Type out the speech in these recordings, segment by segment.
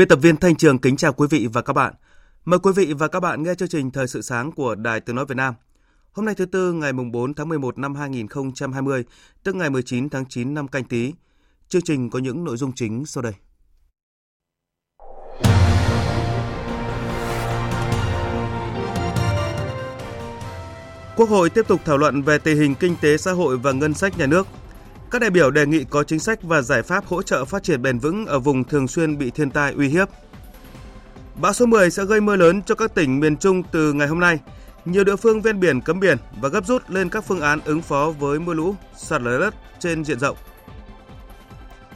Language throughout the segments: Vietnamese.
Biên tập viên Thanh Trường kính chào quý vị và các bạn. Mời quý vị và các bạn nghe chương trình Thời sự sáng của Đài Tiếng Nói Việt Nam. Hôm nay thứ Tư ngày 4 tháng 11 năm 2020, tức ngày 19 tháng 9 năm canh tí. Chương trình có những nội dung chính sau đây. Quốc hội tiếp tục thảo luận về tình hình kinh tế xã hội và ngân sách nhà nước – các đại biểu đề nghị có chính sách và giải pháp hỗ trợ phát triển bền vững ở vùng thường xuyên bị thiên tai uy hiếp. Bão số 10 sẽ gây mưa lớn cho các tỉnh miền Trung từ ngày hôm nay. Nhiều địa phương ven biển cấm biển và gấp rút lên các phương án ứng phó với mưa lũ, sạt lở đất trên diện rộng.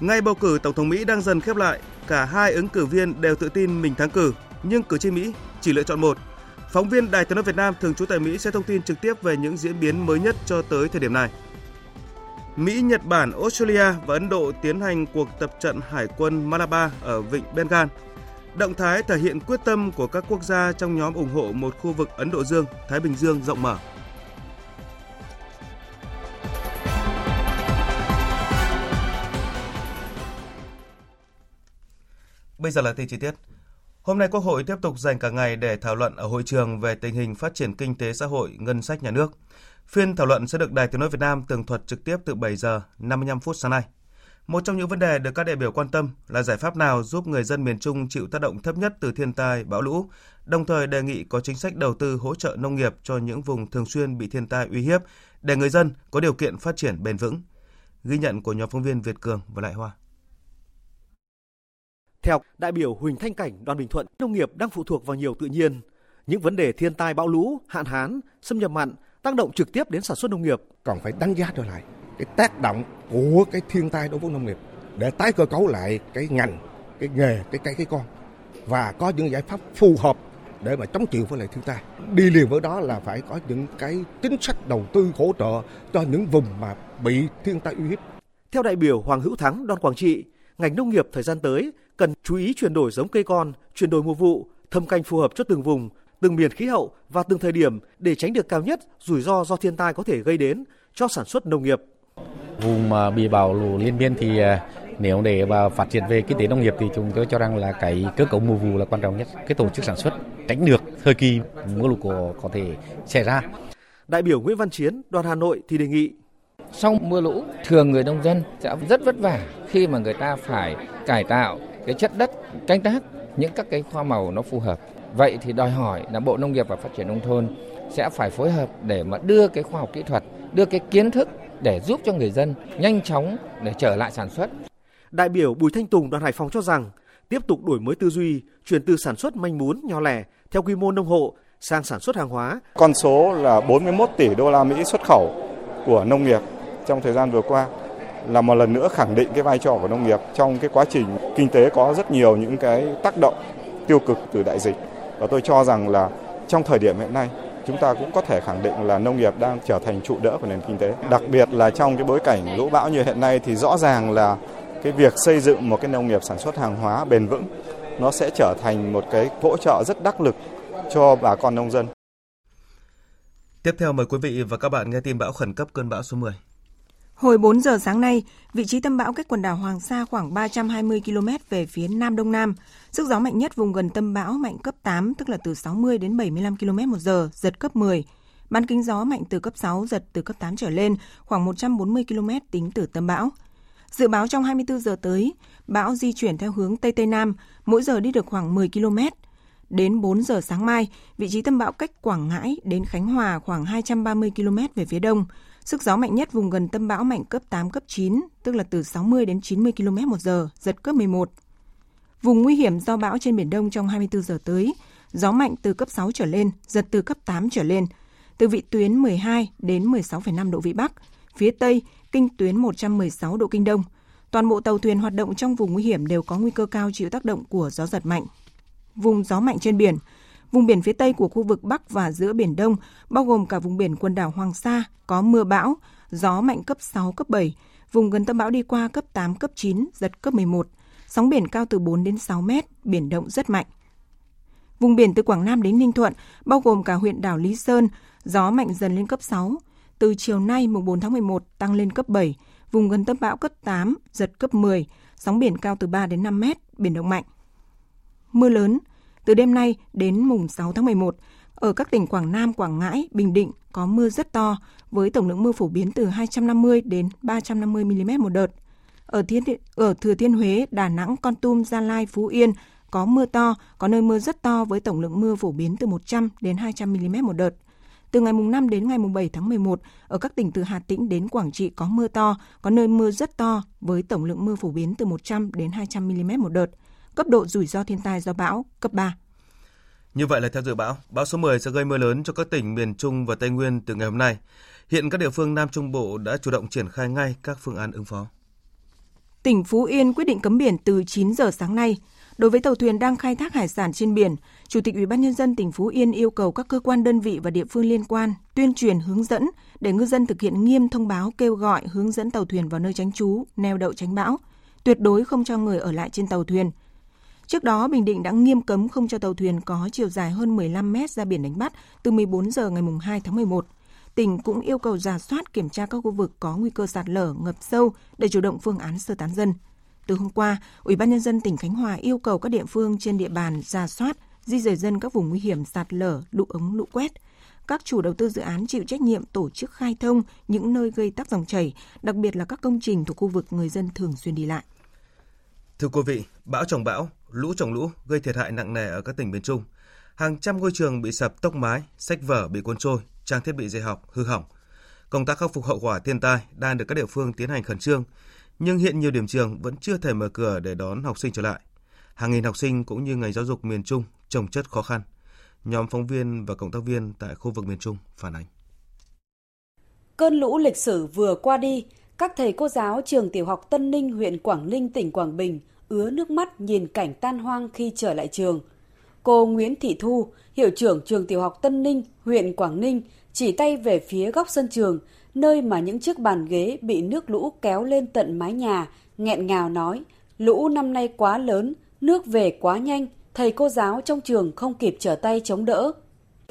Ngay bầu cử Tổng thống Mỹ đang dần khép lại, cả hai ứng cử viên đều tự tin mình thắng cử, nhưng cử tri Mỹ chỉ lựa chọn một. Phóng viên Đài Tiếng nói Việt Nam thường trú tại Mỹ sẽ thông tin trực tiếp về những diễn biến mới nhất cho tới thời điểm này. Mỹ, Nhật Bản, Australia và Ấn Độ tiến hành cuộc tập trận hải quân Malabar ở vịnh Bengal. Động thái thể hiện quyết tâm của các quốc gia trong nhóm ủng hộ một khu vực Ấn Độ Dương, Thái Bình Dương rộng mở. Bây giờ là tin chi tiết. Hôm nay Quốc hội tiếp tục dành cả ngày để thảo luận ở hội trường về tình hình phát triển kinh tế xã hội, ngân sách nhà nước. Phiên thảo luận sẽ được Đài Tiếng nói Việt Nam tường thuật trực tiếp từ 7 giờ 55 phút sáng nay. Một trong những vấn đề được các đại biểu quan tâm là giải pháp nào giúp người dân miền Trung chịu tác động thấp nhất từ thiên tai, bão lũ, đồng thời đề nghị có chính sách đầu tư hỗ trợ nông nghiệp cho những vùng thường xuyên bị thiên tai uy hiếp để người dân có điều kiện phát triển bền vững. Ghi nhận của nhóm phóng viên Việt Cường và Lại Hoa. Theo đại biểu Huỳnh Thanh Cảnh, đoàn Bình Thuận, nông nghiệp đang phụ thuộc vào nhiều tự nhiên. Những vấn đề thiên tai bão lũ, hạn hán, xâm nhập mặn tác động trực tiếp đến sản xuất nông nghiệp. Còn phải đánh giá trở lại cái tác động của cái thiên tai đối với nông nghiệp để tái cơ cấu lại cái ngành, cái nghề, cái cây cái con và có những giải pháp phù hợp để mà chống chịu với lại thiên tai. Đi liền với đó là phải có những cái chính sách đầu tư hỗ trợ cho những vùng mà bị thiên tai uy hiếp. Theo đại biểu Hoàng Hữu Thắng, đoàn Quảng Trị, ngành nông nghiệp thời gian tới cần chú ý chuyển đổi giống cây con, chuyển đổi mùa vụ, thâm canh phù hợp cho từng vùng, từng miền khí hậu và từng thời điểm để tránh được cao nhất rủi ro do thiên tai có thể gây đến cho sản xuất nông nghiệp. Vùng mà bị bão lũ liên miên thì à, nếu để và phát triển về kinh tế nông nghiệp thì chúng tôi cho rằng là cái cơ cấu mùa vụ là quan trọng nhất, cái tổ chức sản xuất tránh được thời kỳ mưa lũ có, có thể xảy ra. Đại biểu Nguyễn Văn Chiến, đoàn Hà Nội thì đề nghị sau mưa lũ, thường người nông dân sẽ rất vất vả khi mà người ta phải cải tạo cái chất đất canh tác những các cái hoa màu nó phù hợp Vậy thì đòi hỏi là Bộ Nông nghiệp và Phát triển Nông thôn sẽ phải phối hợp để mà đưa cái khoa học kỹ thuật, đưa cái kiến thức để giúp cho người dân nhanh chóng để trở lại sản xuất. Đại biểu Bùi Thanh Tùng đoàn Hải Phòng cho rằng tiếp tục đổi mới tư duy, chuyển từ sản xuất manh mún nhỏ lẻ theo quy mô nông hộ sang sản xuất hàng hóa. Con số là 41 tỷ đô la Mỹ xuất khẩu của nông nghiệp trong thời gian vừa qua là một lần nữa khẳng định cái vai trò của nông nghiệp trong cái quá trình kinh tế có rất nhiều những cái tác động tiêu cực từ đại dịch và tôi cho rằng là trong thời điểm hiện nay, chúng ta cũng có thể khẳng định là nông nghiệp đang trở thành trụ đỡ của nền kinh tế. Đặc biệt là trong cái bối cảnh lũ bão như hiện nay thì rõ ràng là cái việc xây dựng một cái nông nghiệp sản xuất hàng hóa bền vững, nó sẽ trở thành một cái hỗ trợ rất đắc lực cho bà con nông dân. Tiếp theo mời quý vị và các bạn nghe tin bão khẩn cấp cơn bão số 10. Hồi 4 giờ sáng nay, vị trí tâm bão cách quần đảo Hoàng Sa khoảng 320 km về phía nam đông nam. Sức gió mạnh nhất vùng gần tâm bão mạnh cấp 8, tức là từ 60 đến 75 km một giờ, giật cấp 10. Bán kính gió mạnh từ cấp 6, giật từ cấp 8 trở lên, khoảng 140 km tính từ tâm bão. Dự báo trong 24 giờ tới, bão di chuyển theo hướng Tây Tây Nam, mỗi giờ đi được khoảng 10 km. Đến 4 giờ sáng mai, vị trí tâm bão cách Quảng Ngãi đến Khánh Hòa khoảng 230 km về phía đông, Sức gió mạnh nhất vùng gần tâm bão mạnh cấp 8, cấp 9, tức là từ 60 đến 90 km một giờ, giật cấp 11. Vùng nguy hiểm do bão trên Biển Đông trong 24 giờ tới, gió mạnh từ cấp 6 trở lên, giật từ cấp 8 trở lên, từ vị tuyến 12 đến 16,5 độ Vĩ Bắc, phía Tây kinh tuyến 116 độ Kinh Đông. Toàn bộ tàu thuyền hoạt động trong vùng nguy hiểm đều có nguy cơ cao chịu tác động của gió giật mạnh. Vùng gió mạnh trên biển, Vùng biển phía Tây của khu vực Bắc và giữa Biển Đông, bao gồm cả vùng biển quần đảo Hoàng Sa, có mưa bão, gió mạnh cấp 6, cấp 7. Vùng gần tâm bão đi qua cấp 8, cấp 9, giật cấp 11. Sóng biển cao từ 4 đến 6 mét, biển động rất mạnh. Vùng biển từ Quảng Nam đến Ninh Thuận, bao gồm cả huyện đảo Lý Sơn, gió mạnh dần lên cấp 6. Từ chiều nay mùng 4 tháng 11 tăng lên cấp 7, vùng gần tâm bão cấp 8, giật cấp 10, sóng biển cao từ 3 đến 5 mét, biển động mạnh. Mưa lớn, từ đêm nay đến mùng 6 tháng 11, ở các tỉnh Quảng Nam, Quảng Ngãi, Bình Định có mưa rất to với tổng lượng mưa phổ biến từ 250 đến 350 mm một đợt. Ở Thiên ở Thừa Thiên Huế, Đà Nẵng, Con Tum, Gia Lai, Phú Yên có mưa to, có nơi mưa rất to với tổng lượng mưa phổ biến từ 100 đến 200 mm một đợt. Từ ngày mùng 5 đến ngày mùng 7 tháng 11, ở các tỉnh từ Hà Tĩnh đến Quảng Trị có mưa to, có nơi mưa rất to với tổng lượng mưa phổ biến từ 100 đến 200 mm một đợt cấp độ rủi ro thiên tai do bão cấp 3. Như vậy là theo dự báo, bão số 10 sẽ gây mưa lớn cho các tỉnh miền Trung và Tây Nguyên từ ngày hôm nay. Hiện các địa phương Nam Trung Bộ đã chủ động triển khai ngay các phương án ứng phó. Tỉnh Phú Yên quyết định cấm biển từ 9 giờ sáng nay. Đối với tàu thuyền đang khai thác hải sản trên biển, Chủ tịch Ủy ban nhân dân tỉnh Phú Yên yêu cầu các cơ quan đơn vị và địa phương liên quan tuyên truyền hướng dẫn để ngư dân thực hiện nghiêm thông báo kêu gọi hướng dẫn tàu thuyền vào nơi tránh trú, neo đậu tránh bão, tuyệt đối không cho người ở lại trên tàu thuyền, Trước đó, Bình Định đã nghiêm cấm không cho tàu thuyền có chiều dài hơn 15 mét ra biển đánh bắt từ 14 giờ ngày 2 tháng 11. Tỉnh cũng yêu cầu giả soát kiểm tra các khu vực có nguy cơ sạt lở, ngập sâu để chủ động phương án sơ tán dân. Từ hôm qua, Ủy ban nhân dân tỉnh Khánh Hòa yêu cầu các địa phương trên địa bàn giả soát, di rời dân các vùng nguy hiểm sạt lở, lũ ống, lũ quét. Các chủ đầu tư dự án chịu trách nhiệm tổ chức khai thông những nơi gây tắc dòng chảy, đặc biệt là các công trình thuộc khu vực người dân thường xuyên đi lại. Thưa quý vị, bão trồng bão, lũ trồng lũ gây thiệt hại nặng nề ở các tỉnh miền Trung. Hàng trăm ngôi trường bị sập tốc mái, sách vở bị cuốn trôi, trang thiết bị dạy học hư hỏng. Công tác khắc phục hậu quả thiên tai đang được các địa phương tiến hành khẩn trương, nhưng hiện nhiều điểm trường vẫn chưa thể mở cửa để đón học sinh trở lại. Hàng nghìn học sinh cũng như ngành giáo dục miền Trung trồng chất khó khăn. Nhóm phóng viên và cộng tác viên tại khu vực miền Trung phản ánh. Cơn lũ lịch sử vừa qua đi, các thầy cô giáo trường tiểu học Tân Ninh, huyện Quảng Ninh, tỉnh Quảng Bình ứa nước mắt nhìn cảnh tan hoang khi trở lại trường. Cô Nguyễn Thị Thu, hiệu trưởng trường tiểu học Tân Ninh, huyện Quảng Ninh, chỉ tay về phía góc sân trường, nơi mà những chiếc bàn ghế bị nước lũ kéo lên tận mái nhà, nghẹn ngào nói, lũ năm nay quá lớn, nước về quá nhanh, thầy cô giáo trong trường không kịp trở tay chống đỡ,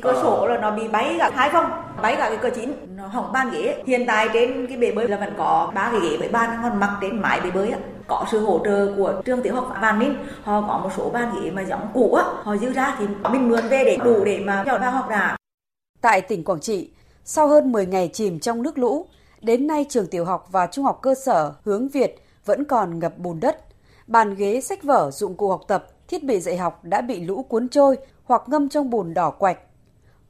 Cửa sổ là nó bị bay cả hai phòng, bay cả cái cửa chính, nó hỏng ban ghế. Hiện tại trên cái bể bơi là vẫn có ba cái ghế với ban còn mặc trên mái bể bơi á. Có sự hỗ trợ của trường tiểu học Vạn Ninh, họ có một số ban ghế mà giống cũ á, họ dư ra thì mình mượn về để đủ để mà cho vào học đã. Tại tỉnh Quảng Trị, sau hơn 10 ngày chìm trong nước lũ, đến nay trường tiểu học và trung học cơ sở hướng Việt vẫn còn ngập bùn đất. Bàn ghế, sách vở, dụng cụ học tập, thiết bị dạy học đã bị lũ cuốn trôi hoặc ngâm trong bùn đỏ quạch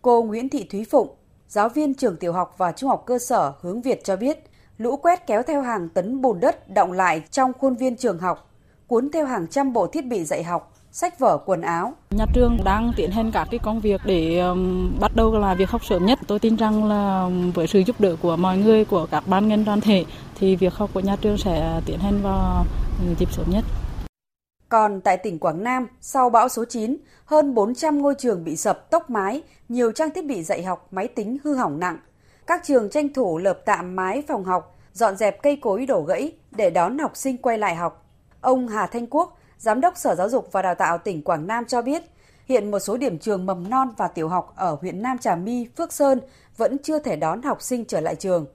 Cô Nguyễn Thị Thúy Phụng, giáo viên trường tiểu học và trung học cơ sở hướng Việt cho biết, lũ quét kéo theo hàng tấn bùn đất động lại trong khuôn viên trường học, cuốn theo hàng trăm bộ thiết bị dạy học, sách vở quần áo. Nhà trường đang tiến hành các cái công việc để um, bắt đầu là việc học sớm nhất. Tôi tin rằng là um, với sự giúp đỡ của mọi người, của các ban ngành đoàn thể thì việc học của nhà trường sẽ tiến hành vào um, dịp sớm nhất. Còn tại tỉnh Quảng Nam, sau bão số 9, hơn 400 ngôi trường bị sập tốc mái, nhiều trang thiết bị dạy học, máy tính hư hỏng nặng. Các trường tranh thủ lợp tạm mái phòng học, dọn dẹp cây cối đổ gãy để đón học sinh quay lại học. Ông Hà Thanh Quốc, Giám đốc Sở Giáo dục và Đào tạo tỉnh Quảng Nam cho biết, hiện một số điểm trường mầm non và tiểu học ở huyện Nam Trà My, Phước Sơn vẫn chưa thể đón học sinh trở lại trường.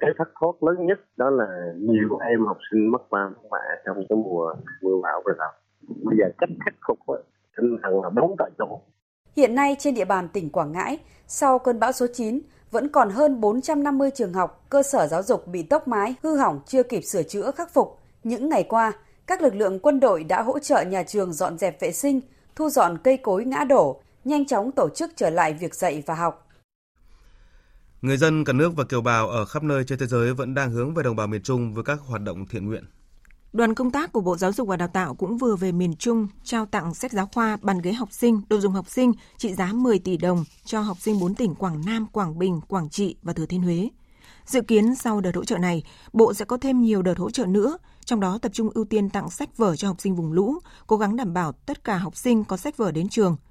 Cái thất thoát lớn nhất đó là nhiều em học sinh mất ba mất mẹ trong cái mùa mưa bão vừa rồi bây giờ cách khắc phục tinh thần là bốn tại chỗ Hiện nay trên địa bàn tỉnh Quảng Ngãi, sau cơn bão số 9, vẫn còn hơn 450 trường học, cơ sở giáo dục bị tốc mái, hư hỏng chưa kịp sửa chữa khắc phục. Những ngày qua, các lực lượng quân đội đã hỗ trợ nhà trường dọn dẹp vệ sinh, thu dọn cây cối ngã đổ, nhanh chóng tổ chức trở lại việc dạy và học. Người dân cả nước và kiều bào ở khắp nơi trên thế giới vẫn đang hướng về đồng bào miền Trung với các hoạt động thiện nguyện. Đoàn công tác của Bộ Giáo dục và Đào tạo cũng vừa về miền Trung trao tặng sách giáo khoa, bàn ghế học sinh, đồ dùng học sinh trị giá 10 tỷ đồng cho học sinh 4 tỉnh Quảng Nam, Quảng Bình, Quảng Trị và Thừa Thiên Huế. Dự kiến sau đợt hỗ trợ này, Bộ sẽ có thêm nhiều đợt hỗ trợ nữa, trong đó tập trung ưu tiên tặng sách vở cho học sinh vùng lũ, cố gắng đảm bảo tất cả học sinh có sách vở đến trường –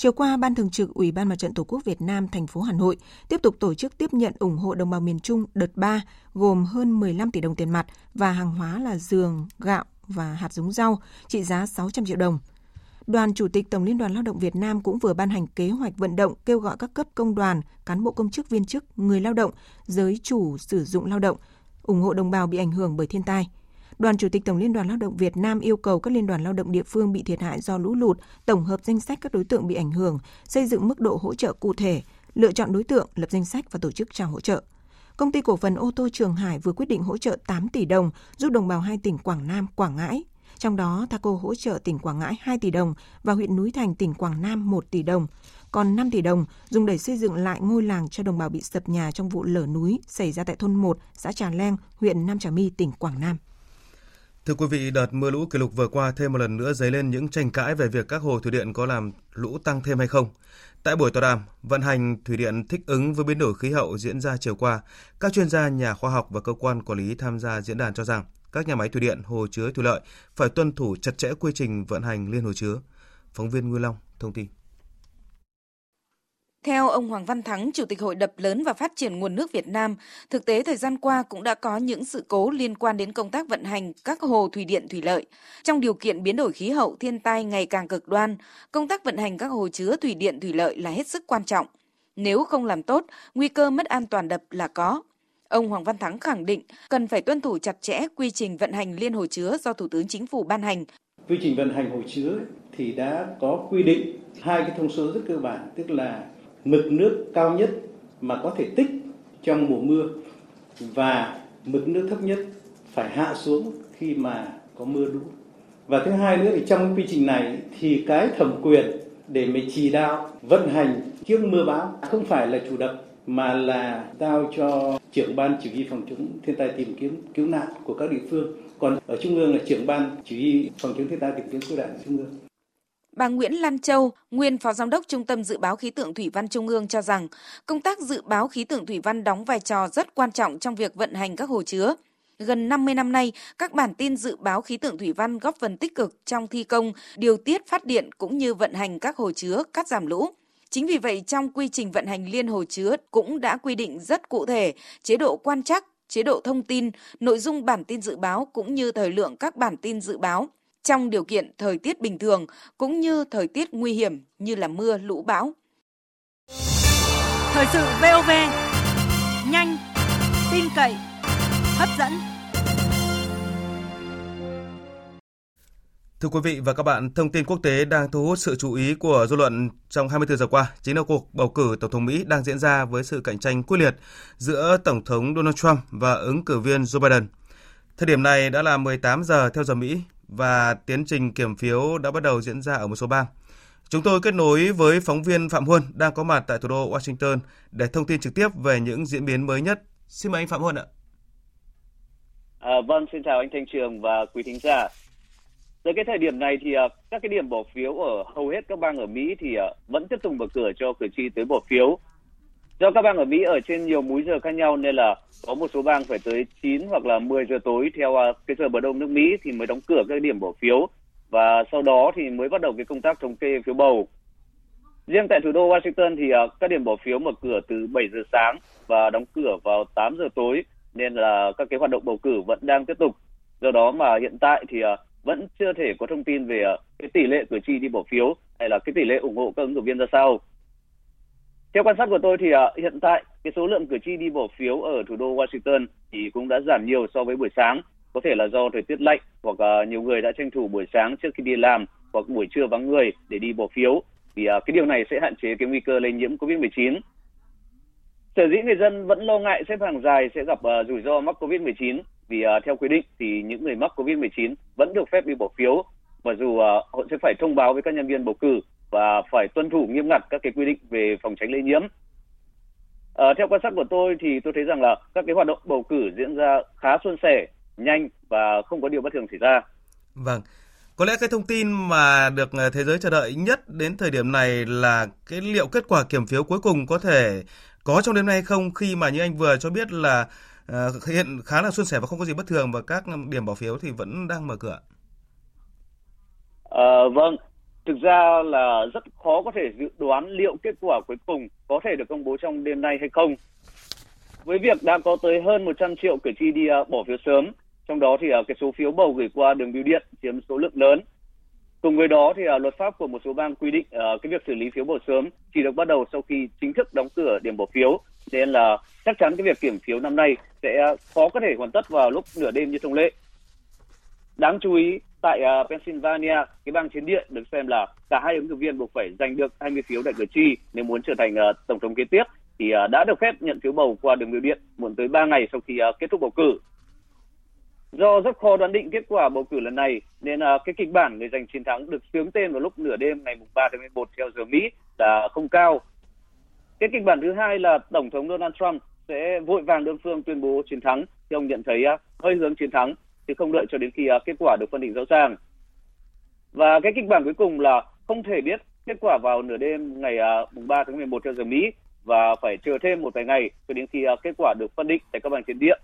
Chiều qua, Ban Thường trực Ủy ban Mặt trận Tổ quốc Việt Nam thành phố Hà Nội tiếp tục tổ chức tiếp nhận ủng hộ đồng bào miền Trung đợt 3 gồm hơn 15 tỷ đồng tiền mặt và hàng hóa là giường, gạo và hạt giống rau trị giá 600 triệu đồng. Đoàn Chủ tịch Tổng Liên đoàn Lao động Việt Nam cũng vừa ban hành kế hoạch vận động kêu gọi các cấp công đoàn, cán bộ công chức viên chức, người lao động, giới chủ sử dụng lao động ủng hộ đồng bào bị ảnh hưởng bởi thiên tai – Đoàn Chủ tịch Tổng Liên đoàn Lao động Việt Nam yêu cầu các liên đoàn lao động địa phương bị thiệt hại do lũ lụt tổng hợp danh sách các đối tượng bị ảnh hưởng, xây dựng mức độ hỗ trợ cụ thể, lựa chọn đối tượng, lập danh sách và tổ chức trao hỗ trợ. Công ty cổ phần ô tô Trường Hải vừa quyết định hỗ trợ 8 tỷ đồng giúp đồng bào hai tỉnh Quảng Nam, Quảng Ngãi. Trong đó, Thaco hỗ trợ tỉnh Quảng Ngãi 2 tỷ đồng và huyện Núi Thành tỉnh Quảng Nam 1 tỷ đồng. Còn 5 tỷ đồng dùng để xây dựng lại ngôi làng cho đồng bào bị sập nhà trong vụ lở núi xảy ra tại thôn 1, xã Trà Leng, huyện Nam Trà My, tỉnh Quảng Nam. Thưa quý vị, đợt mưa lũ kỷ lục vừa qua thêm một lần nữa dấy lên những tranh cãi về việc các hồ thủy điện có làm lũ tăng thêm hay không. Tại buổi tọa đàm, vận hành thủy điện thích ứng với biến đổi khí hậu diễn ra chiều qua, các chuyên gia, nhà khoa học và cơ quan quản lý tham gia diễn đàn cho rằng các nhà máy thủy điện, hồ chứa thủy lợi phải tuân thủ chặt chẽ quy trình vận hành liên hồ chứa. Phóng viên Nguyên Long thông tin. Theo ông Hoàng Văn Thắng, Chủ tịch Hội đập lớn và phát triển nguồn nước Việt Nam, thực tế thời gian qua cũng đã có những sự cố liên quan đến công tác vận hành các hồ thủy điện thủy lợi. Trong điều kiện biến đổi khí hậu thiên tai ngày càng cực đoan, công tác vận hành các hồ chứa thủy điện thủy lợi là hết sức quan trọng. Nếu không làm tốt, nguy cơ mất an toàn đập là có. Ông Hoàng Văn Thắng khẳng định cần phải tuân thủ chặt chẽ quy trình vận hành liên hồ chứa do Thủ tướng Chính phủ ban hành. Quy trình vận hành hồ chứa thì đã có quy định hai cái thông số rất cơ bản, tức là mực nước cao nhất mà có thể tích trong mùa mưa và mực nước thấp nhất phải hạ xuống khi mà có mưa lũ. Và thứ hai nữa, thì trong quy trình này thì cái thẩm quyền để mình chỉ đạo vận hành trước mưa bão không phải là chủ động, mà là giao cho trưởng ban chỉ huy phòng chống thiên tai tìm kiếm cứu nạn của các địa phương còn ở trung ương là trưởng ban chỉ huy phòng chống thiên tai tìm kiếm cứu nạn trung ương Bà Nguyễn Lan Châu, nguyên Phó Giám đốc Trung tâm Dự báo Khí tượng Thủy văn Trung ương cho rằng, công tác dự báo khí tượng thủy văn đóng vai trò rất quan trọng trong việc vận hành các hồ chứa. Gần 50 năm nay, các bản tin dự báo khí tượng thủy văn góp phần tích cực trong thi công, điều tiết phát điện cũng như vận hành các hồ chứa, cắt giảm lũ. Chính vì vậy, trong quy trình vận hành liên hồ chứa cũng đã quy định rất cụ thể chế độ quan trắc, chế độ thông tin, nội dung bản tin dự báo cũng như thời lượng các bản tin dự báo trong điều kiện thời tiết bình thường cũng như thời tiết nguy hiểm như là mưa lũ bão. Thời sự VOV nhanh, tin cậy, hấp dẫn. Thưa quý vị và các bạn, thông tin quốc tế đang thu hút sự chú ý của dư luận trong 24 giờ qua. Chính là cuộc bầu cử Tổng thống Mỹ đang diễn ra với sự cạnh tranh quyết liệt giữa Tổng thống Donald Trump và ứng cử viên Joe Biden. Thời điểm này đã là 18 giờ theo giờ Mỹ và tiến trình kiểm phiếu đã bắt đầu diễn ra ở một số bang. Chúng tôi kết nối với phóng viên Phạm Huân đang có mặt tại thủ đô Washington để thông tin trực tiếp về những diễn biến mới nhất. Xin mời anh Phạm Huân ạ. À, vâng, xin chào anh Thanh Trường và quý thính giả. Tới cái thời điểm này thì uh, các cái điểm bỏ phiếu ở hầu hết các bang ở Mỹ thì uh, vẫn tiếp tục mở cửa cho cử tri tới bỏ phiếu. Do các bang ở Mỹ ở trên nhiều múi giờ khác nhau nên là có một số bang phải tới 9 hoặc là 10 giờ tối theo à, cái giờ bờ đông nước Mỹ thì mới đóng cửa các điểm bỏ phiếu và sau đó thì mới bắt đầu cái công tác thống kê phiếu bầu. Riêng tại thủ đô Washington thì à, các điểm bỏ phiếu mở cửa từ 7 giờ sáng và đóng cửa vào 8 giờ tối, nên là các cái hoạt động bầu cử vẫn đang tiếp tục. Do đó mà hiện tại thì à, vẫn chưa thể có thông tin về cái tỷ lệ cử tri đi bỏ phiếu hay là cái tỷ lệ ủng hộ các ứng cử viên ra sao. Theo quan sát của tôi thì uh, hiện tại cái số lượng cử tri đi bỏ phiếu ở thủ đô Washington thì cũng đã giảm nhiều so với buổi sáng. Có thể là do thời tiết lạnh hoặc uh, nhiều người đã tranh thủ buổi sáng trước khi đi làm hoặc buổi trưa vắng người để đi bỏ phiếu. Thì uh, cái điều này sẽ hạn chế cái nguy cơ lây nhiễm COVID-19. Sở dĩ người dân vẫn lo ngại xếp hàng dài sẽ gặp uh, rủi ro mắc COVID-19 vì uh, theo quy định thì những người mắc COVID-19 vẫn được phép đi bỏ phiếu mặc dù uh, họ sẽ phải thông báo với các nhân viên bầu cử và phải tuân thủ nghiêm ngặt các cái quy định về phòng tránh lây nhiễm. À, theo quan sát của tôi thì tôi thấy rằng là các cái hoạt động bầu cử diễn ra khá suôn sẻ, nhanh và không có điều bất thường xảy ra. Vâng. Có lẽ cái thông tin mà được ờ, thế giới chờ đợi nhất đến thời điểm này là cái liệu kết quả kiểm phiếu cuối cùng có thể có trong đêm nay không khi mà như anh vừa cho biết là uh, hiện khá là suôn sẻ và không có gì bất thường và các điểm bỏ phiếu thì vẫn đang mở cửa. À, vâng, thực ra là rất khó có thể dự đoán liệu kết quả cuối cùng có thể được công bố trong đêm nay hay không. Với việc đã có tới hơn 100 triệu cử tri đi à, bỏ phiếu sớm, trong đó thì à, cái số phiếu bầu gửi qua đường bưu điện chiếm số lượng lớn. Cùng với đó thì à, luật pháp của một số bang quy định cái việc xử lý phiếu bầu sớm chỉ được bắt đầu sau khi chính thức đóng cửa điểm bỏ phiếu, nên là chắc chắn cái việc kiểm phiếu năm nay sẽ khó có thể hoàn tất vào lúc nửa đêm như thông lệ. Đáng chú ý, tại uh, Pennsylvania, cái bang chiến địa được xem là cả hai ứng cử viên buộc phải giành được 20 phiếu đại cử tri nếu muốn trở thành uh, tổng thống kế tiếp thì uh, đã được phép nhận phiếu bầu qua đường biểu điện muộn tới 3 ngày sau khi uh, kết thúc bầu cử. Do rất khó đoán định kết quả bầu cử lần này nên uh, cái kịch bản người giành chiến thắng được sướng tên vào lúc nửa đêm ngày 3 tháng 11 theo giờ Mỹ là không cao. Cái kịch bản thứ hai là tổng thống Donald Trump sẽ vội vàng đơn phương tuyên bố chiến thắng khi ông nhận thấy uh, hơi hướng chiến thắng chứ không đợi cho đến khi uh, kết quả được phân định rõ ràng. Và cái kịch bản cuối cùng là không thể biết kết quả vào nửa đêm ngày uh, mùng 3 tháng 11 theo giờ Mỹ và phải chờ thêm một vài ngày cho đến khi uh, kết quả được phân định tại các bàn chiến địa.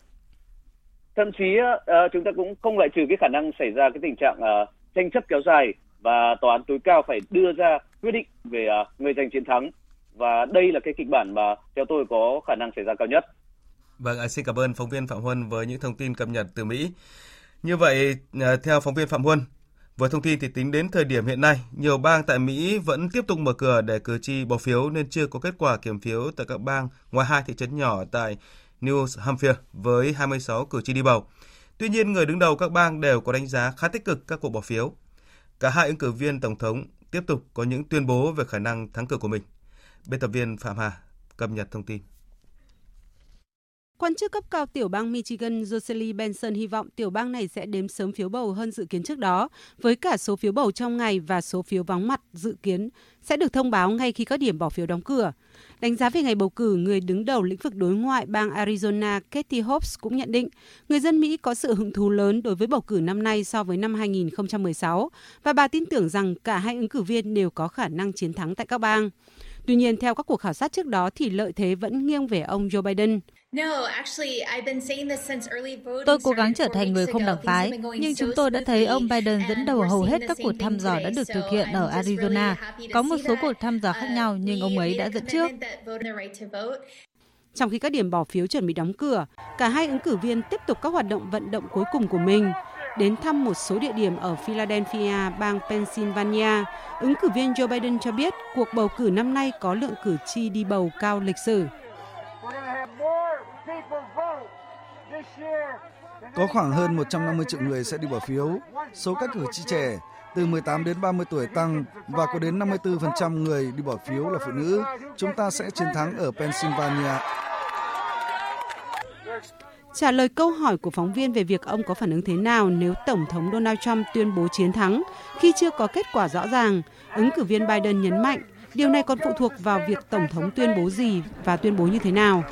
Thậm chí uh, chúng ta cũng không loại trừ cái khả năng xảy ra cái tình trạng uh, tranh chấp kéo dài và tòa án tối cao phải đưa ra quyết định về uh, người giành chiến thắng và đây là cái kịch bản mà theo tôi có khả năng xảy ra cao nhất. Vâng, xin cảm ơn phóng viên Phạm Huân với những thông tin cập nhật từ Mỹ. Như vậy, à, theo phóng viên Phạm Huân, với thông tin thì tính đến thời điểm hiện nay, nhiều bang tại Mỹ vẫn tiếp tục mở cửa để cử tri bỏ phiếu nên chưa có kết quả kiểm phiếu tại các bang ngoài hai thị trấn nhỏ tại New Hampshire với 26 cử tri đi bầu. Tuy nhiên, người đứng đầu các bang đều có đánh giá khá tích cực các cuộc bỏ phiếu. Cả hai ứng cử viên tổng thống tiếp tục có những tuyên bố về khả năng thắng cử của mình. Biên tập viên Phạm Hà cập nhật thông tin. Quan chức cấp cao tiểu bang Michigan Jocelyn Benson hy vọng tiểu bang này sẽ đếm sớm phiếu bầu hơn dự kiến trước đó, với cả số phiếu bầu trong ngày và số phiếu vắng mặt dự kiến sẽ được thông báo ngay khi các điểm bỏ phiếu đóng cửa. Đánh giá về ngày bầu cử, người đứng đầu lĩnh vực đối ngoại bang Arizona Katie Hobbs cũng nhận định người dân Mỹ có sự hứng thú lớn đối với bầu cử năm nay so với năm 2016 và bà tin tưởng rằng cả hai ứng cử viên đều có khả năng chiến thắng tại các bang. Tuy nhiên, theo các cuộc khảo sát trước đó thì lợi thế vẫn nghiêng về ông Joe Biden. Tôi cố gắng trở thành người không đảng phái, nhưng chúng tôi đã thấy ông Biden dẫn đầu hầu hết các cuộc thăm dò đã được thực hiện ở Arizona. Có một số cuộc thăm dò khác nhau, nhưng ông ấy đã dẫn trước. Trong khi các điểm bỏ phiếu chuẩn bị đóng cửa, cả hai ứng cử viên tiếp tục các hoạt động vận động cuối cùng của mình đến thăm một số địa điểm ở Philadelphia, bang Pennsylvania. Ứng cử viên Joe Biden cho biết cuộc bầu cử năm nay có lượng cử tri đi bầu cao lịch sử. Có khoảng hơn 150 triệu người sẽ đi bỏ phiếu. Số các cử tri trẻ từ 18 đến 30 tuổi tăng và có đến 54% người đi bỏ phiếu là phụ nữ. Chúng ta sẽ chiến thắng ở Pennsylvania. Trả lời câu hỏi của phóng viên về việc ông có phản ứng thế nào nếu Tổng thống Donald Trump tuyên bố chiến thắng khi chưa có kết quả rõ ràng, ứng cử viên Biden nhấn mạnh điều này còn phụ thuộc vào việc Tổng thống tuyên bố gì và tuyên bố như thế nào.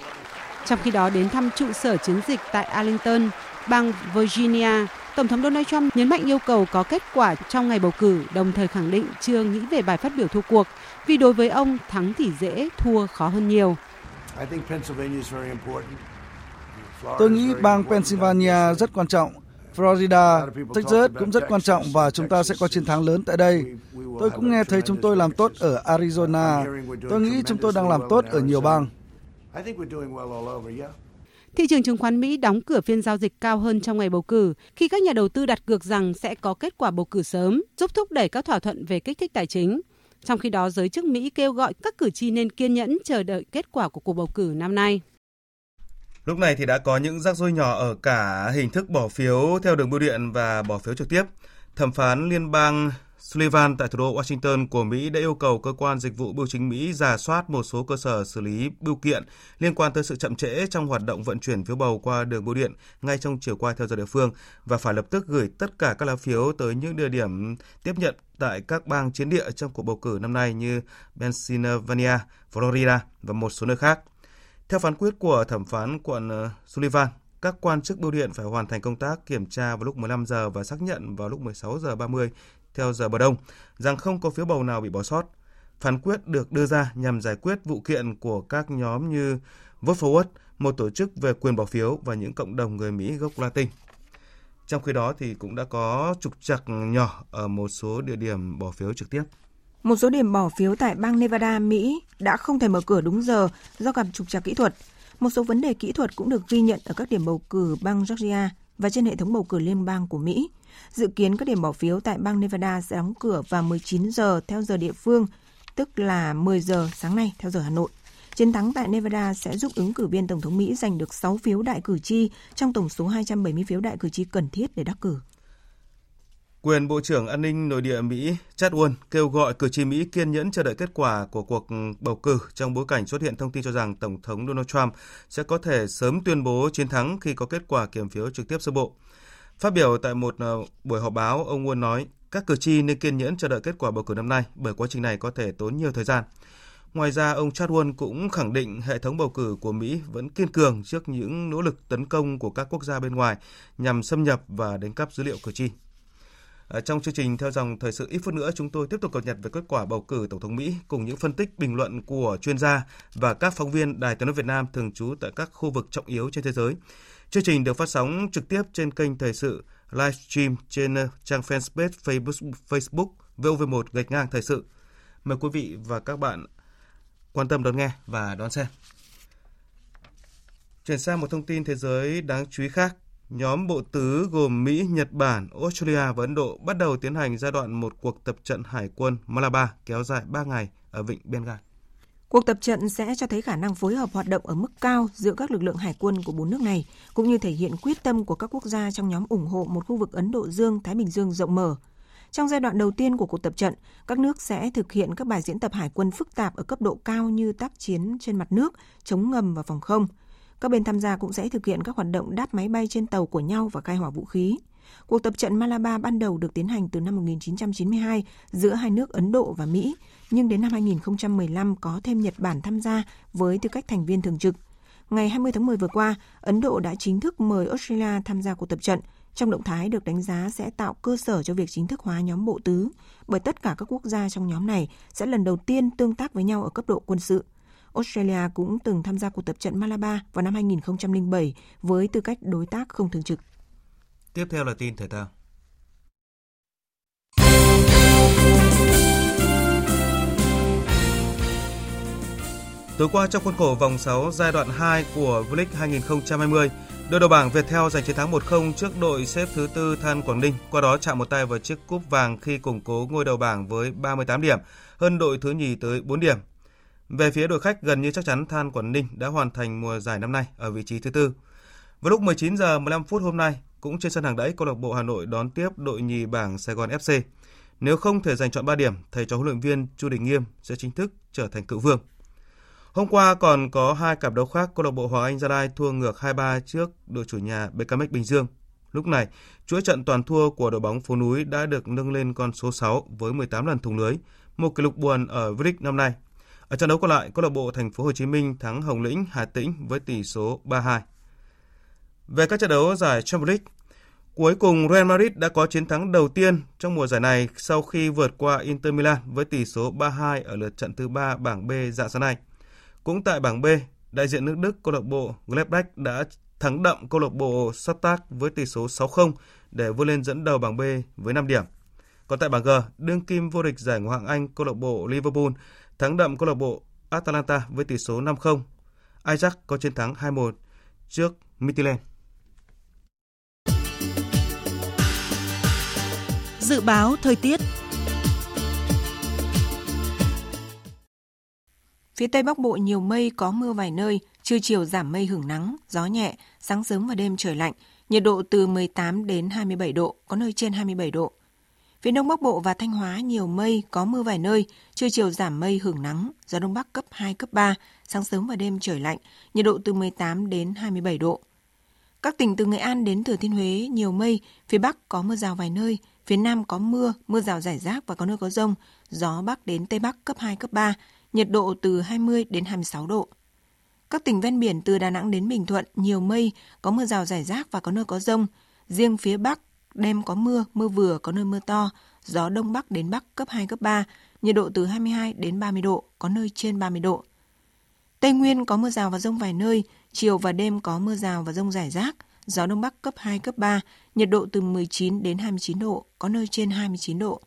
Trong khi đó, đến thăm trụ sở chiến dịch tại Arlington, bang Virginia, Tổng thống Donald Trump nhấn mạnh yêu cầu có kết quả trong ngày bầu cử, đồng thời khẳng định chưa nghĩ về bài phát biểu thua cuộc, vì đối với ông, thắng thì dễ, thua khó hơn nhiều. Tôi nghĩ bang Pennsylvania rất quan trọng. Florida, Texas cũng rất quan trọng và chúng ta sẽ có chiến thắng lớn tại đây. Tôi cũng nghe thấy chúng tôi làm tốt ở Arizona. Tôi nghĩ chúng tôi đang làm tốt ở nhiều bang. Thị trường chứng khoán Mỹ đóng cửa phiên giao dịch cao hơn trong ngày bầu cử khi các nhà đầu tư đặt cược rằng sẽ có kết quả bầu cử sớm, giúp thúc đẩy các thỏa thuận về kích thích tài chính. Trong khi đó, giới chức Mỹ kêu gọi các cử tri nên kiên nhẫn chờ đợi kết quả của cuộc bầu cử năm nay. Lúc này thì đã có những rắc rối nhỏ ở cả hình thức bỏ phiếu theo đường bưu điện và bỏ phiếu trực tiếp. Thẩm phán liên bang Sullivan tại thủ đô Washington của Mỹ đã yêu cầu cơ quan dịch vụ bưu chính Mỹ giả soát một số cơ sở xử lý bưu kiện liên quan tới sự chậm trễ trong hoạt động vận chuyển phiếu bầu qua đường bưu điện ngay trong chiều qua theo giờ địa phương và phải lập tức gửi tất cả các lá phiếu tới những địa điểm tiếp nhận tại các bang chiến địa trong cuộc bầu cử năm nay như Pennsylvania, Florida và một số nơi khác. Theo phán quyết của thẩm phán quận ờ, Sullivan, các quan chức bưu điện phải hoàn thành công tác kiểm tra vào lúc 15 giờ và xác nhận vào lúc 16 giờ 30 theo giờ bờ đông rằng không có phiếu bầu nào bị bỏ sót. Phán quyết được đưa ra nhằm giải quyết vụ kiện của các nhóm như Vote Forward, một tổ chức về quyền bỏ phiếu và những cộng đồng người Mỹ gốc Latin. Trong khi đó thì cũng đã có trục trặc nhỏ ở một số địa điểm bỏ phiếu trực tiếp. Một số điểm bỏ phiếu tại bang Nevada, Mỹ đã không thể mở cửa đúng giờ do gặp trục trặc kỹ thuật. Một số vấn đề kỹ thuật cũng được ghi nhận ở các điểm bầu cử bang Georgia và trên hệ thống bầu cử liên bang của Mỹ. Dự kiến các điểm bỏ phiếu tại bang Nevada sẽ đóng cửa vào 19 giờ theo giờ địa phương, tức là 10 giờ sáng nay theo giờ Hà Nội. Chiến thắng tại Nevada sẽ giúp ứng cử viên Tổng thống Mỹ giành được 6 phiếu đại cử tri trong tổng số 270 phiếu đại cử tri cần thiết để đắc cử. Quyền Bộ trưởng An ninh Nội địa Mỹ Chad Won kêu gọi cử tri Mỹ kiên nhẫn chờ đợi kết quả của cuộc bầu cử trong bối cảnh xuất hiện thông tin cho rằng Tổng thống Donald Trump sẽ có thể sớm tuyên bố chiến thắng khi có kết quả kiểm phiếu trực tiếp sơ bộ. Phát biểu tại một ờ, buổi họp báo, ông Won nói các cử tri nên kiên nhẫn chờ đợi kết quả bầu cử năm nay bởi quá trình này có thể tốn nhiều thời gian. Ngoài ra, ông Chad Won cũng khẳng định hệ thống bầu cử của Mỹ vẫn kiên cường trước những nỗ lực tấn công của các quốc gia bên ngoài nhằm xâm nhập và đánh cắp dữ liệu cử tri. Ờ, trong chương trình theo dòng thời sự ít phút nữa chúng tôi tiếp tục cập nhật về kết quả bầu cử tổng thống Mỹ cùng những phân tích bình luận của chuyên gia và các phóng viên Đài Tiếng nói Việt Nam thường trú tại các khu vực trọng yếu trên thế giới. Chương trình được phát sóng trực tiếp trên kênh thời sự livestream trên ờ, trang fanpage Facebook, Facebook VOV1 gạch ngang thời sự. Mời quý vị và các bạn quan tâm đón nghe và đón xem. Chuyển sang một thông tin thế giới đáng chú ý khác. Nhóm bộ tứ gồm Mỹ, Nhật Bản, Australia và Ấn Độ bắt đầu tiến hành giai đoạn một cuộc tập trận hải quân Malabar kéo dài 3 ngày ở vịnh Bengal. Cuộc tập trận sẽ cho thấy khả năng phối hợp hoạt động ở mức cao giữa các lực lượng hải quân của bốn nước này, cũng như thể hiện quyết tâm của các quốc gia trong nhóm ủng hộ một khu vực Ấn Độ Dương-Thái Bình Dương rộng mở. Trong giai đoạn đầu tiên của cuộc tập trận, các nước sẽ thực hiện các bài diễn tập hải quân phức tạp ở cấp độ cao như tác chiến trên mặt nước, chống ngầm và phòng không – các bên tham gia cũng sẽ thực hiện các hoạt động đáp máy bay trên tàu của nhau và khai hỏa vũ khí. Cuộc tập trận Malabar ban đầu được tiến hành từ năm 1992 giữa hai nước Ấn Độ và Mỹ, nhưng đến năm 2015 có thêm Nhật Bản tham gia với tư cách thành viên thường trực. Ngày 20 tháng 10 vừa qua, Ấn Độ đã chính thức mời Australia tham gia cuộc tập trận, trong động thái được đánh giá sẽ tạo cơ sở cho việc chính thức hóa nhóm bộ tứ, bởi tất cả các quốc gia trong nhóm này sẽ lần đầu tiên tương tác với nhau ở cấp độ quân sự. Australia cũng từng tham gia cuộc tập trận Malabar vào năm 2007 với tư cách đối tác không thường trực. Tiếp theo là tin thể thao. Tối qua trong khuôn khổ vòng 6 giai đoạn 2 của V-League 2020, đội đầu bảng Viettel giành chiến thắng 1-0 trước đội xếp thứ tư Than Quảng Ninh, qua đó chạm một tay vào chiếc cúp vàng khi củng cố ngôi đầu bảng với 38 điểm, hơn đội thứ nhì tới 4 điểm. Về phía đội khách gần như chắc chắn Than Quảng Ninh đã hoàn thành mùa giải năm nay ở vị trí thứ tư. Vào lúc 19 giờ 15 phút hôm nay, cũng trên sân hàng đẫy câu lạc bộ Hà Nội đón tiếp đội nhì bảng Sài Gòn FC. Nếu không thể giành chọn 3 điểm, thầy trò huấn luyện viên Chu Đình Nghiêm sẽ chính thức trở thành cựu vương. Hôm qua còn có hai cặp đấu khác, câu lạc bộ Hoàng Anh Gia Lai thua ngược 2-3 trước đội chủ nhà BKMX Bình Dương. Lúc này, chuỗi trận toàn thua của đội bóng phố núi đã được nâng lên con số 6 với 18 lần thủng lưới, một kỷ lục buồn ở V-League năm nay. Ở trận đấu còn lại, câu lạc bộ Thành phố Hồ Chí Minh thắng Hồng Lĩnh Hà Tĩnh với tỷ số 3-2. Về các trận đấu giải Champions League, cuối cùng Real Madrid đã có chiến thắng đầu tiên trong mùa giải này sau khi vượt qua Inter Milan với tỷ số 3-2 ở lượt trận thứ 3 bảng B dạng sáng nay. Cũng tại bảng B, đại diện nước Đức câu lạc bộ Gladbach đã thắng đậm câu lạc bộ Stuttgart với tỷ số 6-0 để vươn lên dẫn đầu bảng B với 5 điểm. Còn tại bảng G, đương kim vô địch giải Ngoại hạng Anh câu lạc bộ Liverpool thắng đậm câu lạc bộ Atalanta với tỷ số 5-0. Ajax có chiến thắng 2-1 trước Midtjylland. Dự báo thời tiết Phía Tây Bắc Bộ nhiều mây, có mưa vài nơi, trưa chiều giảm mây hưởng nắng, gió nhẹ, sáng sớm và đêm trời lạnh, nhiệt độ từ 18 đến 27 độ, có nơi trên 27 độ. Phía Đông Bắc Bộ và Thanh Hóa nhiều mây, có mưa vài nơi, trưa chiều giảm mây hưởng nắng, gió Đông Bắc cấp 2, cấp 3, sáng sớm và đêm trời lạnh, nhiệt độ từ 18 đến 27 độ. Các tỉnh từ Nghệ An đến Thừa Thiên Huế nhiều mây, phía Bắc có mưa rào vài nơi, phía Nam có mưa, mưa rào rải rác và có nơi có rông, gió Bắc đến Tây Bắc cấp 2, cấp 3, nhiệt độ từ 20 đến 26 độ. Các tỉnh ven biển từ Đà Nẵng đến Bình Thuận nhiều mây, có mưa rào rải rác và có nơi có rông. Riêng phía Bắc đêm có mưa, mưa vừa, có nơi mưa to, gió đông bắc đến bắc cấp 2 cấp 3, nhiệt độ từ 22 đến 30 độ, có nơi trên 30 độ. Tây Nguyên có mưa rào và rông vài nơi, chiều và đêm có mưa rào và rông rải rác, gió đông bắc cấp 2 cấp 3, nhiệt độ từ 19 đến 29 độ, có nơi trên 29 độ.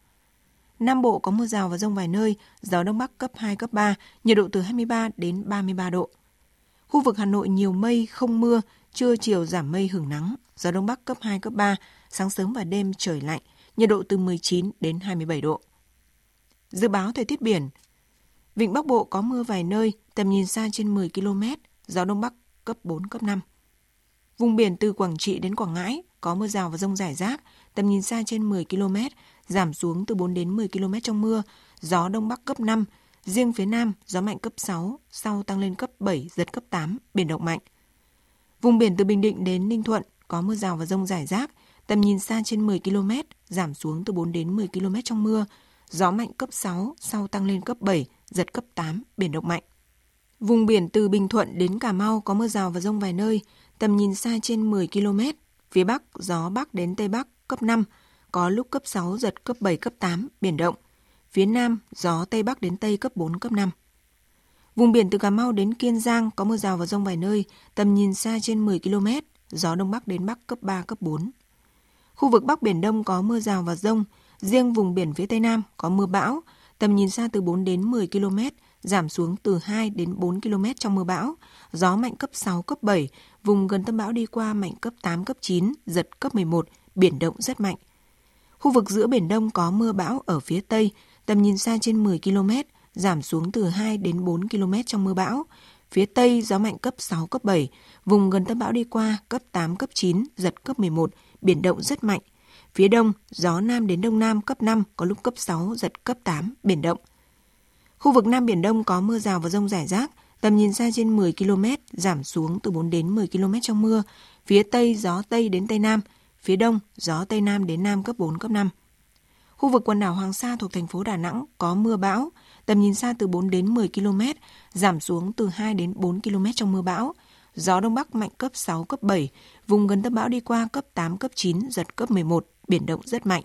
Nam Bộ có mưa rào và rông vài nơi, gió đông bắc cấp 2 cấp 3, nhiệt độ từ 23 đến 33 độ. Khu vực Hà Nội nhiều mây, không mưa, trưa chiều giảm mây hưởng nắng, gió đông bắc cấp 2 cấp 3, sáng sớm và đêm trời lạnh, nhiệt độ từ 19 đến 27 độ. Dự báo thời tiết biển Vịnh Bắc Bộ có mưa vài nơi, tầm nhìn xa trên 10 km, gió Đông Bắc cấp 4, cấp 5. Vùng biển từ Quảng Trị đến Quảng Ngãi có mưa rào và rông rải rác, tầm nhìn xa trên 10 km, giảm xuống từ 4 đến 10 km trong mưa, gió Đông Bắc cấp 5, riêng phía Nam gió mạnh cấp 6, sau tăng lên cấp 7, giật cấp 8, biển động mạnh. Vùng biển từ Bình Định đến Ninh Thuận có mưa rào và rông rải rác, tầm nhìn xa trên 10 km, giảm xuống từ 4 đến 10 km trong mưa, gió mạnh cấp 6, sau tăng lên cấp 7, giật cấp 8, biển động mạnh. Vùng biển từ Bình Thuận đến Cà Mau có mưa rào và rông vài nơi, tầm nhìn xa trên 10 km. Phía Bắc, gió Bắc đến Tây Bắc cấp 5, có lúc cấp 6, giật cấp 7, cấp 8, biển động. Phía Nam, gió Tây Bắc đến Tây cấp 4, cấp 5. Vùng biển từ Cà Mau đến Kiên Giang có mưa rào và rông vài nơi, tầm nhìn xa trên 10 km, gió Đông Bắc đến Bắc cấp 3, cấp 4. Khu vực Bắc Biển Đông có mưa rào và rông, riêng vùng biển phía Tây Nam có mưa bão, tầm nhìn xa từ 4 đến 10 km, giảm xuống từ 2 đến 4 km trong mưa bão, gió mạnh cấp 6, cấp 7, vùng gần tâm bão đi qua mạnh cấp 8, cấp 9, giật cấp 11, biển động rất mạnh. Khu vực giữa Biển Đông có mưa bão ở phía Tây, tầm nhìn xa trên 10 km, giảm xuống từ 2 đến 4 km trong mưa bão. Phía Tây gió mạnh cấp 6, cấp 7, vùng gần tâm bão đi qua cấp 8, cấp 9, giật cấp 11, biển động rất mạnh. Phía Đông, gió Nam đến Đông Nam cấp 5, có lúc cấp 6, giật cấp 8, biển động. Khu vực Nam Biển Đông có mưa rào và rông rải rác, tầm nhìn xa trên 10 km, giảm xuống từ 4 đến 10 km trong mưa. Phía Tây gió Tây đến Tây Nam, phía Đông gió Tây Nam đến Nam cấp 4, cấp 5. Khu vực quần đảo Hoàng Sa thuộc thành phố Đà Nẵng có mưa bão, tầm nhìn xa từ 4 đến 10 km, giảm xuống từ 2 đến 4 km trong mưa bão. Gió Đông Bắc mạnh cấp 6, cấp 7, vùng gần tâm bão đi qua cấp 8, cấp 9, giật cấp 11, biển động rất mạnh.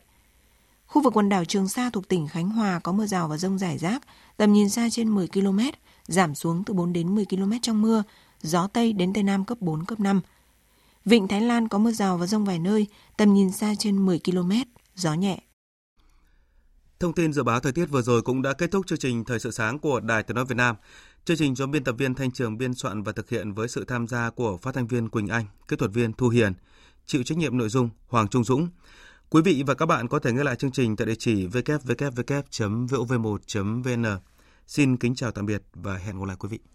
Khu vực quần đảo Trường Sa thuộc tỉnh Khánh Hòa có mưa rào và rông rải rác, tầm nhìn xa trên 10 km, giảm xuống từ 4 đến 10 km trong mưa, gió Tây đến Tây Nam cấp 4, cấp 5. Vịnh Thái Lan có mưa rào và rông vài nơi, tầm nhìn xa trên 10 km, gió nhẹ. Thông tin dự báo thời tiết vừa rồi cũng đã kết thúc chương trình Thời sự sáng của Đài Tiếng nói Việt Nam. Chương trình do biên tập viên Thanh Trường biên soạn và thực hiện với sự tham gia của phát thanh viên Quỳnh Anh, kỹ thuật viên Thu Hiền, chịu trách nhiệm nội dung Hoàng Trung Dũng. Quý vị và các bạn có thể nghe lại chương trình tại địa chỉ www.vov1.vn. Xin kính chào tạm biệt và hẹn gặp lại quý vị.